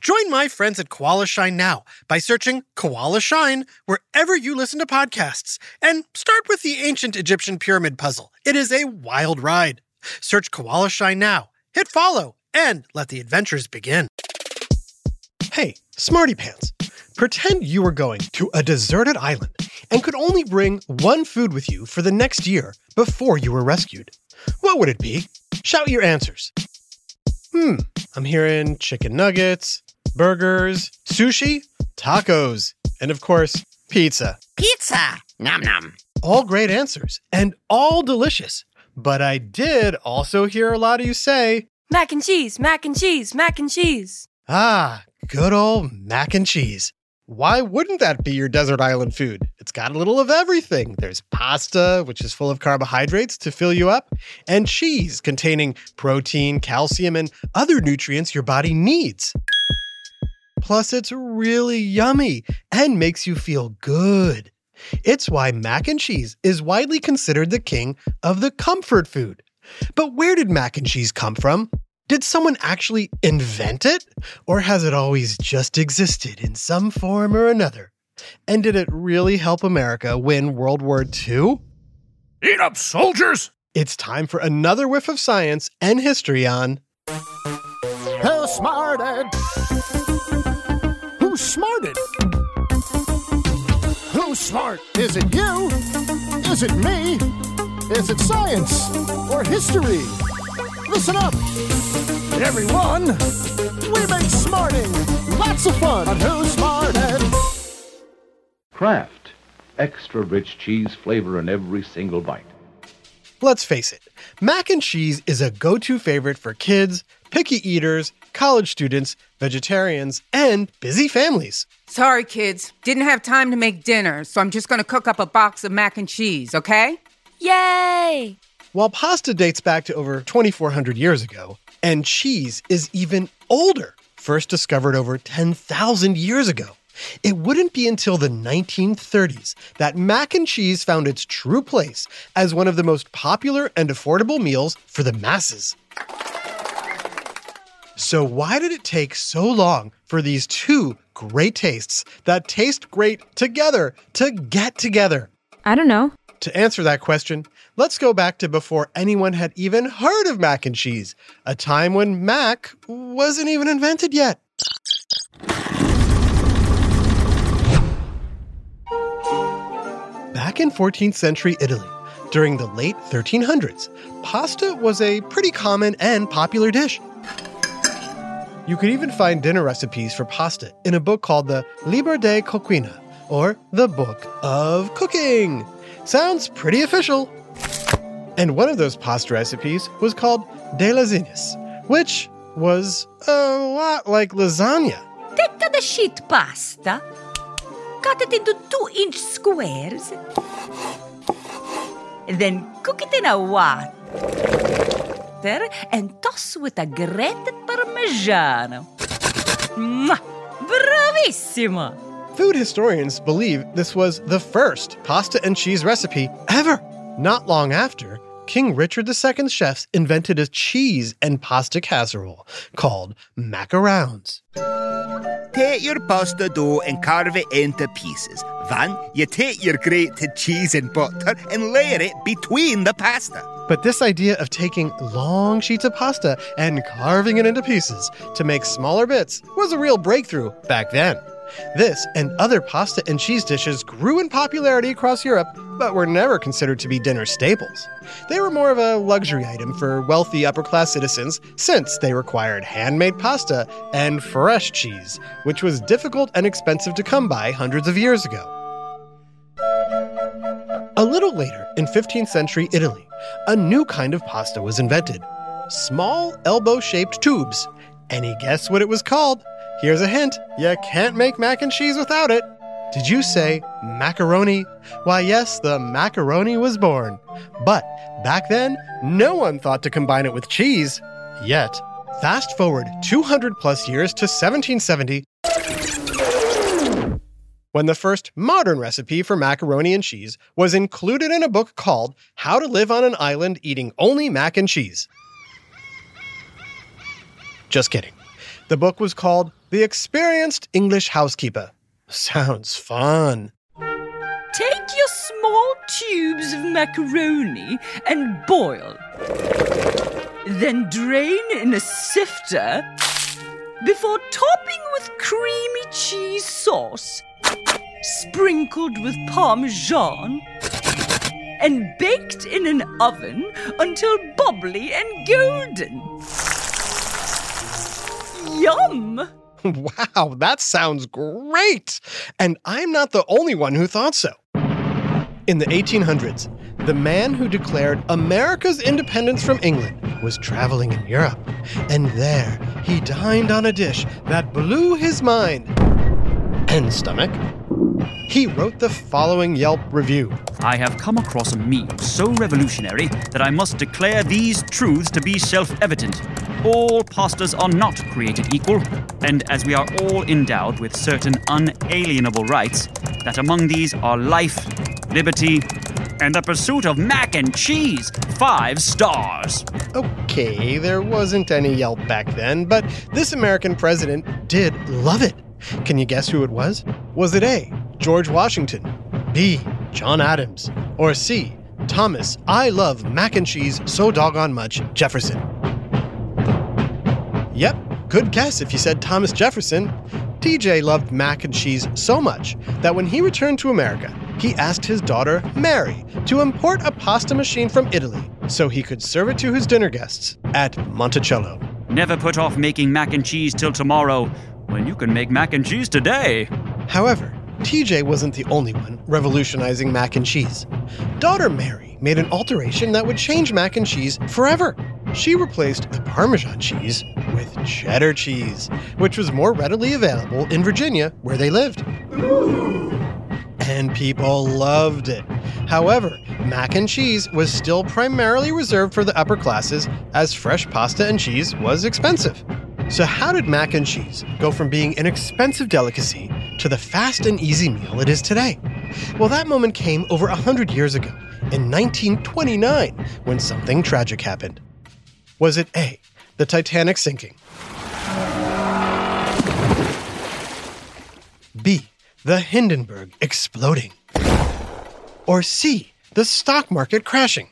Join my friends at Koala Shine now by searching Koala Shine wherever you listen to podcasts and start with the ancient Egyptian pyramid puzzle. It is a wild ride. Search Koala Shine now, hit follow, and let the adventures begin. Hey, Smarty Pants, pretend you were going to a deserted island and could only bring one food with you for the next year before you were rescued. What would it be? Shout your answers. Hmm, I'm hearing chicken nuggets, burgers, sushi, tacos, and of course, pizza. Pizza! Nom nom. All great answers and all delicious. But I did also hear a lot of you say, Mac and cheese, mac and cheese, mac and cheese. ah, good old mac and cheese. Why wouldn't that be your desert island food? It's got a little of everything. There's pasta, which is full of carbohydrates to fill you up, and cheese containing protein, calcium, and other nutrients your body needs. Plus, it's really yummy and makes you feel good. It's why mac and cheese is widely considered the king of the comfort food. But where did mac and cheese come from? Did someone actually invent it? Or has it always just existed in some form or another? And did it really help America win World War II? Eat up, soldiers! It's time for another whiff of science and history on Who smarted? Who smarted? Who's smart? Is it you? Is it me? Is it science or history? Listen up, everyone. We make smarting lots of fun on Who Smarted. Kraft. Extra rich cheese flavor in every single bite. Let's face it, mac and cheese is a go to favorite for kids, picky eaters, college students, vegetarians, and busy families. Sorry, kids. Didn't have time to make dinner, so I'm just gonna cook up a box of mac and cheese, okay? Yay! While pasta dates back to over 2,400 years ago, and cheese is even older, first discovered over 10,000 years ago, it wouldn't be until the 1930s that mac and cheese found its true place as one of the most popular and affordable meals for the masses. So, why did it take so long for these two great tastes that taste great together to get together? I don't know. To answer that question, let's go back to before anyone had even heard of mac and cheese, a time when mac wasn't even invented yet. Back in 14th century Italy, during the late 1300s, pasta was a pretty common and popular dish. You could even find dinner recipes for pasta in a book called the Liber de Coquina, or the Book of Cooking. Sounds pretty official. And one of those pasta recipes was called de lasagne, which was a lot like lasagna. Take the sheet pasta, cut it into two inch squares, then cook it in a water and toss with a grated parmigiano. Mwah! Bravissima! Food historians believe this was the first pasta and cheese recipe ever. Not long after, King Richard II's chefs invented a cheese and pasta casserole called macarons. Take your pasta dough and carve it into pieces. Then you take your grated cheese and butter and layer it between the pasta. But this idea of taking long sheets of pasta and carving it into pieces to make smaller bits was a real breakthrough back then. This and other pasta and cheese dishes grew in popularity across Europe, but were never considered to be dinner staples. They were more of a luxury item for wealthy upper class citizens since they required handmade pasta and fresh cheese, which was difficult and expensive to come by hundreds of years ago. A little later, in 15th century Italy, a new kind of pasta was invented small elbow shaped tubes. Any guess what it was called? Here's a hint you can't make mac and cheese without it. Did you say macaroni? Why, yes, the macaroni was born. But back then, no one thought to combine it with cheese. Yet. Fast forward 200 plus years to 1770, when the first modern recipe for macaroni and cheese was included in a book called How to Live on an Island Eating Only Mac and Cheese. Just kidding. The book was called The Experienced English Housekeeper. Sounds fun. Take your small tubes of macaroni and boil. Then drain in a sifter before topping with creamy cheese sauce, sprinkled with parmesan, and baked in an oven until bubbly and golden. Yum! Wow, that sounds great! And I'm not the only one who thought so. In the 1800s, the man who declared America's independence from England was traveling in Europe, and there he dined on a dish that blew his mind and stomach. He wrote the following Yelp review. I have come across a meme so revolutionary that I must declare these truths to be self evident. All pastas are not created equal, and as we are all endowed with certain unalienable rights, that among these are life, liberty, and the pursuit of mac and cheese. Five stars. Okay, there wasn't any Yelp back then, but this American president did love it. Can you guess who it was? Was it A. George Washington, B. John Adams, or C. Thomas, I love mac and cheese so doggone much, Jefferson? Yep, good guess if you said Thomas Jefferson. TJ loved mac and cheese so much that when he returned to America, he asked his daughter, Mary, to import a pasta machine from Italy so he could serve it to his dinner guests at Monticello. Never put off making mac and cheese till tomorrow when you can make mac and cheese today. However, TJ wasn't the only one revolutionizing mac and cheese. Daughter Mary made an alteration that would change mac and cheese forever. She replaced the Parmesan cheese with cheddar cheese, which was more readily available in Virginia, where they lived. And people loved it. However, mac and cheese was still primarily reserved for the upper classes, as fresh pasta and cheese was expensive. So, how did mac and cheese go from being an expensive delicacy to the fast and easy meal it is today? Well, that moment came over 100 years ago, in 1929, when something tragic happened. Was it A, the Titanic sinking? B, the Hindenburg exploding? Or C, the stock market crashing?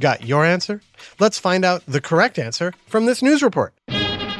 Got your answer? Let's find out the correct answer from this news report.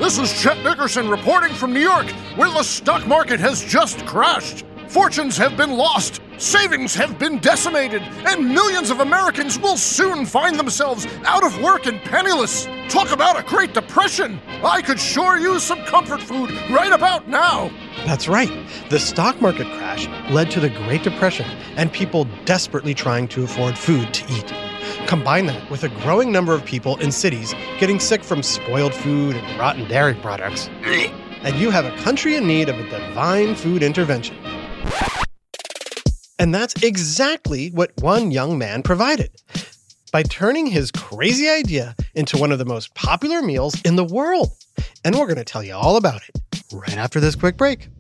This is Chet Nickerson reporting from New York, where the stock market has just crashed. Fortunes have been lost, savings have been decimated, and millions of Americans will soon find themselves out of work and penniless. Talk about a Great Depression! I could sure use some comfort food right about now. That's right. The stock market crash led to the Great Depression and people desperately trying to afford food to eat. Combine that with a growing number of people in cities getting sick from spoiled food and rotten dairy products, and you have a country in need of a divine food intervention. And that's exactly what one young man provided. By turning his crazy idea into one of the most popular meals in the world. And we're going to tell you all about it right after this quick break.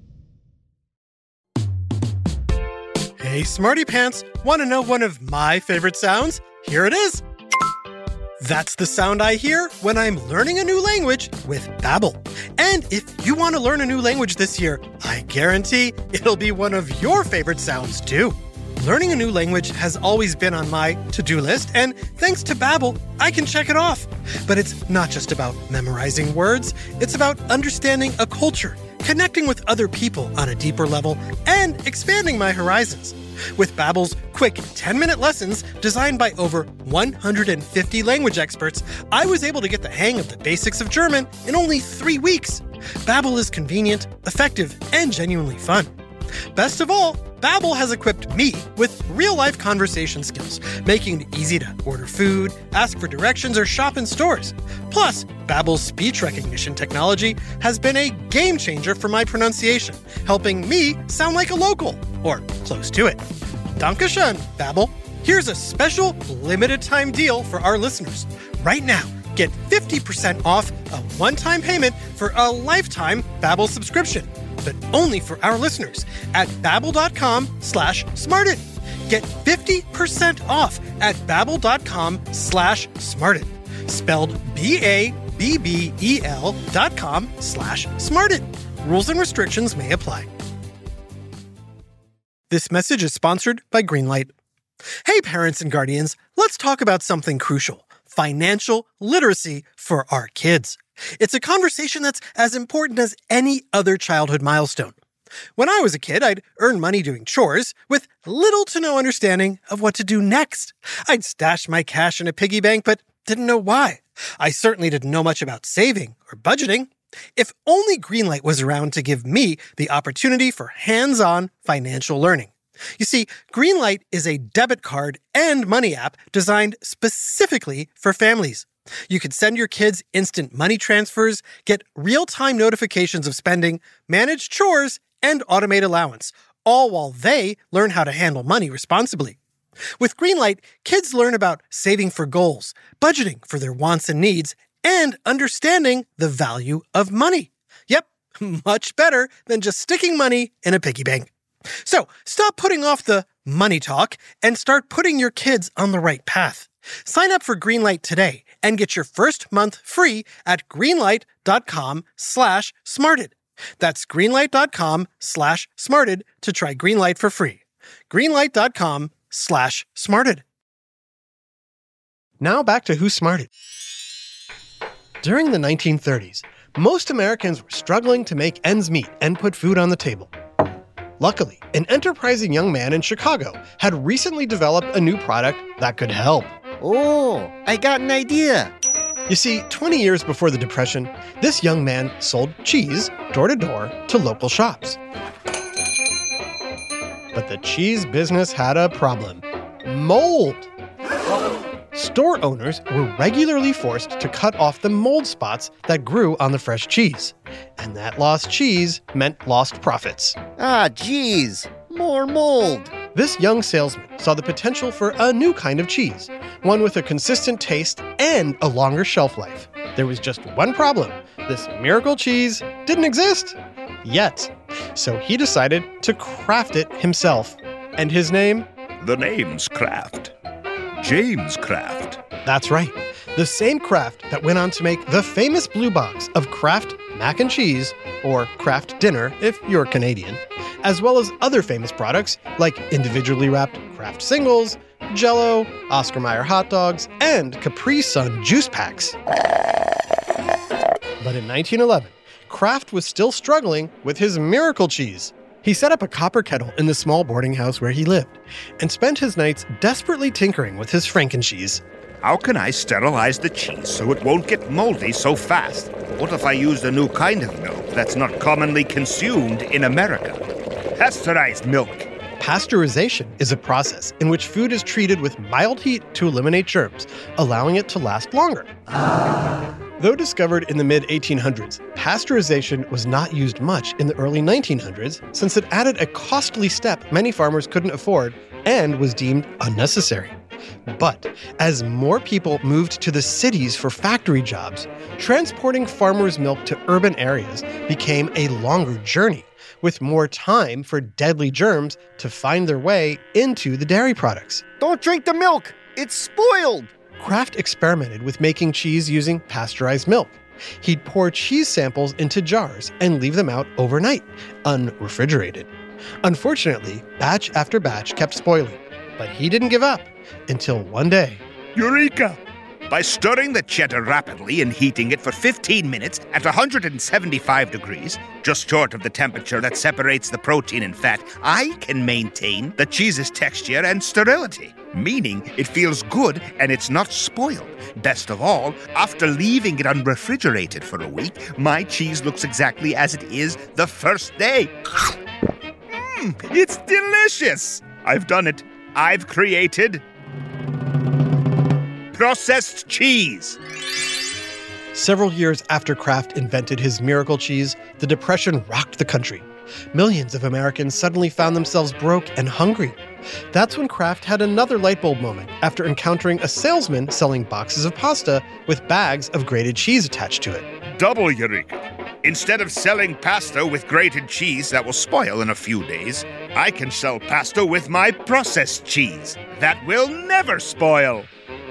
Hey, Smarty Pants, want to know one of my favorite sounds? Here it is. That's the sound I hear when I'm learning a new language with Babbel. And if you want to learn a new language this year, I guarantee it'll be one of your favorite sounds too. Learning a new language has always been on my to do list, and thanks to Babbel, I can check it off. But it's not just about memorizing words, it's about understanding a culture, connecting with other people on a deeper level, and expanding my horizons. With Babbel's quick 10-minute lessons designed by over 150 language experts, I was able to get the hang of the basics of German in only 3 weeks. Babbel is convenient, effective, and genuinely fun. Best of all, Babbel has equipped me with real-life conversation skills, making it easy to order food, ask for directions, or shop in stores. Plus, Babbel's speech recognition technology has been a game changer for my pronunciation, helping me sound like a local, or close to it. Dankeschön, Babbel. Here's a special limited time deal for our listeners. Right now, get 50% off a one-time payment for a lifetime Babbel subscription but only for our listeners at babbel.com slash smarted. Get 50% off at babbel.com slash smarted. Spelled B-A-B-B-E-L dot com slash smarted. Rules and restrictions may apply. This message is sponsored by Greenlight. Hey, parents and guardians, let's talk about something crucial financial literacy for our kids. It's a conversation that's as important as any other childhood milestone. When I was a kid, I'd earn money doing chores with little to no understanding of what to do next. I'd stash my cash in a piggy bank, but didn't know why. I certainly didn't know much about saving or budgeting. If only Greenlight was around to give me the opportunity for hands on financial learning. You see, Greenlight is a debit card and money app designed specifically for families. You can send your kids instant money transfers, get real time notifications of spending, manage chores, and automate allowance, all while they learn how to handle money responsibly. With Greenlight, kids learn about saving for goals, budgeting for their wants and needs, and understanding the value of money. Yep, much better than just sticking money in a piggy bank. So stop putting off the money talk and start putting your kids on the right path. Sign up for Greenlight today and get your first month free at greenlight.com slash smarted. That's greenlight.com slash smarted to try Greenlight for free. Greenlight.com slash smarted. Now back to Who Smarted. During the 1930s, most Americans were struggling to make ends meet and put food on the table. Luckily, an enterprising young man in Chicago had recently developed a new product that could help. Oh, I got an idea. You see, 20 years before the Depression, this young man sold cheese door to door to local shops. But the cheese business had a problem mold. Store owners were regularly forced to cut off the mold spots that grew on the fresh cheese. And that lost cheese meant lost profits. Ah, geez, more mold. This young salesman saw the potential for a new kind of cheese, one with a consistent taste and a longer shelf life. There was just one problem this miracle cheese didn't exist yet. So he decided to craft it himself. And his name? The name's Kraft. James Kraft. That's right. The same Kraft that went on to make the famous blue box of Kraft mac and cheese, or Kraft dinner if you're Canadian, as well as other famous products like individually wrapped Kraft singles, Jello, Oscar Mayer hot dogs, and Capri Sun juice packs. But in 1911, Kraft was still struggling with his miracle cheese. He set up a copper kettle in the small boarding house where he lived and spent his nights desperately tinkering with his frankencheese. How can I sterilize the cheese so it won't get moldy so fast? What if I used a new kind of milk that's not commonly consumed in America? Pasteurized milk. Pasteurization is a process in which food is treated with mild heat to eliminate germs, allowing it to last longer. Though discovered in the mid 1800s, pasteurization was not used much in the early 1900s since it added a costly step many farmers couldn't afford and was deemed unnecessary. But as more people moved to the cities for factory jobs, transporting farmers' milk to urban areas became a longer journey, with more time for deadly germs to find their way into the dairy products. Don't drink the milk, it's spoiled. Kraft experimented with making cheese using pasteurized milk. He'd pour cheese samples into jars and leave them out overnight, unrefrigerated. Unfortunately, batch after batch kept spoiling, but he didn't give up until one day. Eureka! By stirring the cheddar rapidly and heating it for 15 minutes at 175 degrees, just short of the temperature that separates the protein and fat, I can maintain the cheese's texture and sterility, meaning it feels good and it's not spoiled. Best of all, after leaving it unrefrigerated for a week, my cheese looks exactly as it is the first day. Mmm, it's delicious! I've done it. I've created processed cheese. Several years after Kraft invented his miracle cheese, the Depression rocked the country. Millions of Americans suddenly found themselves broke and hungry. That's when Kraft had another lightbulb moment after encountering a salesman selling boxes of pasta with bags of grated cheese attached to it. Double Eureka! Instead of selling pasta with grated cheese that will spoil in a few days, I can sell pasta with my processed cheese that will never spoil.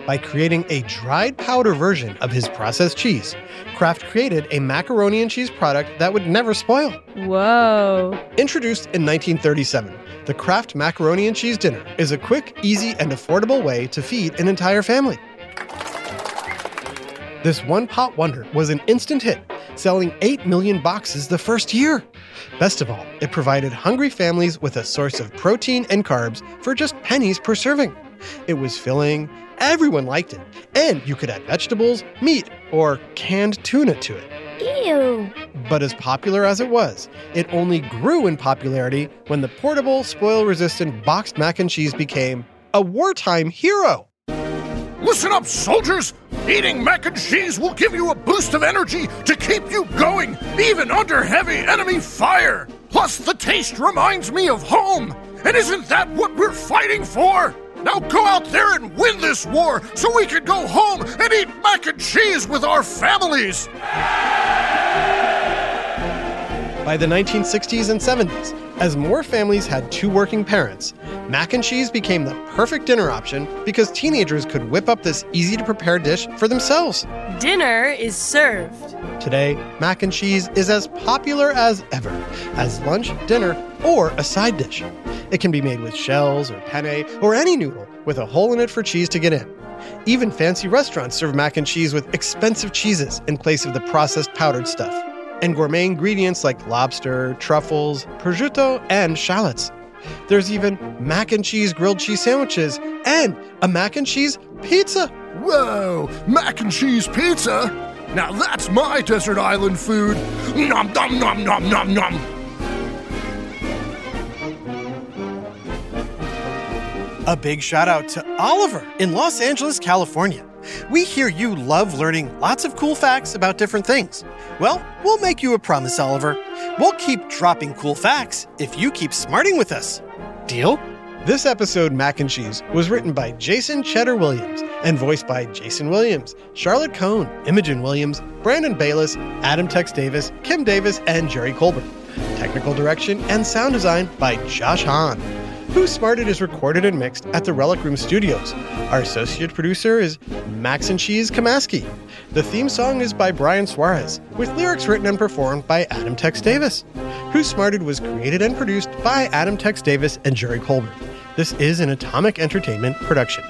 By creating a dried powder version of his processed cheese, Kraft created a macaroni and cheese product that would never spoil. Whoa. Introduced in 1937, the Kraft Macaroni and Cheese Dinner is a quick, easy, and affordable way to feed an entire family. This one pot wonder was an instant hit, selling 8 million boxes the first year. Best of all, it provided hungry families with a source of protein and carbs for just pennies per serving. It was filling, everyone liked it, and you could add vegetables, meat, or canned tuna to it. Ew. But as popular as it was, it only grew in popularity when the portable, spoil resistant boxed mac and cheese became a wartime hero. Listen up, soldiers! Eating mac and cheese will give you a boost of energy to keep you going, even under heavy enemy fire! Plus, the taste reminds me of home! And isn't that what we're fighting for? Now go out there and win this war so we can go home and eat mac and cheese with our families! By the 1960s and 70s, as more families had two working parents, mac and cheese became the perfect dinner option because teenagers could whip up this easy to prepare dish for themselves. Dinner is served. Today, mac and cheese is as popular as ever, as lunch, dinner, or a side dish. It can be made with shells or penne or any noodle with a hole in it for cheese to get in. Even fancy restaurants serve mac and cheese with expensive cheeses in place of the processed powdered stuff, and gourmet ingredients like lobster, truffles, prosciutto, and shallots. There's even mac and cheese grilled cheese sandwiches and a mac and cheese pizza. Whoa, mac and cheese pizza? Now that's my desert island food. Nom nom nom nom nom nom. A big shout out to Oliver in Los Angeles, California. We hear you love learning lots of cool facts about different things. Well, we'll make you a promise, Oliver. We'll keep dropping cool facts if you keep smarting with us. Deal? This episode, Mac and Cheese, was written by Jason Cheddar Williams and voiced by Jason Williams, Charlotte Cohn, Imogen Williams, Brandon Bayless, Adam Tex Davis, Kim Davis, and Jerry Colbert. Technical direction and sound design by Josh Hahn. Who Smarted is recorded and mixed at the Relic Room Studios. Our associate producer is Max and Cheese Kamaski. The theme song is by Brian Suarez, with lyrics written and performed by Adam Tex Davis. Who Smarted was created and produced by Adam Tex Davis and Jerry Colbert. This is an Atomic Entertainment production.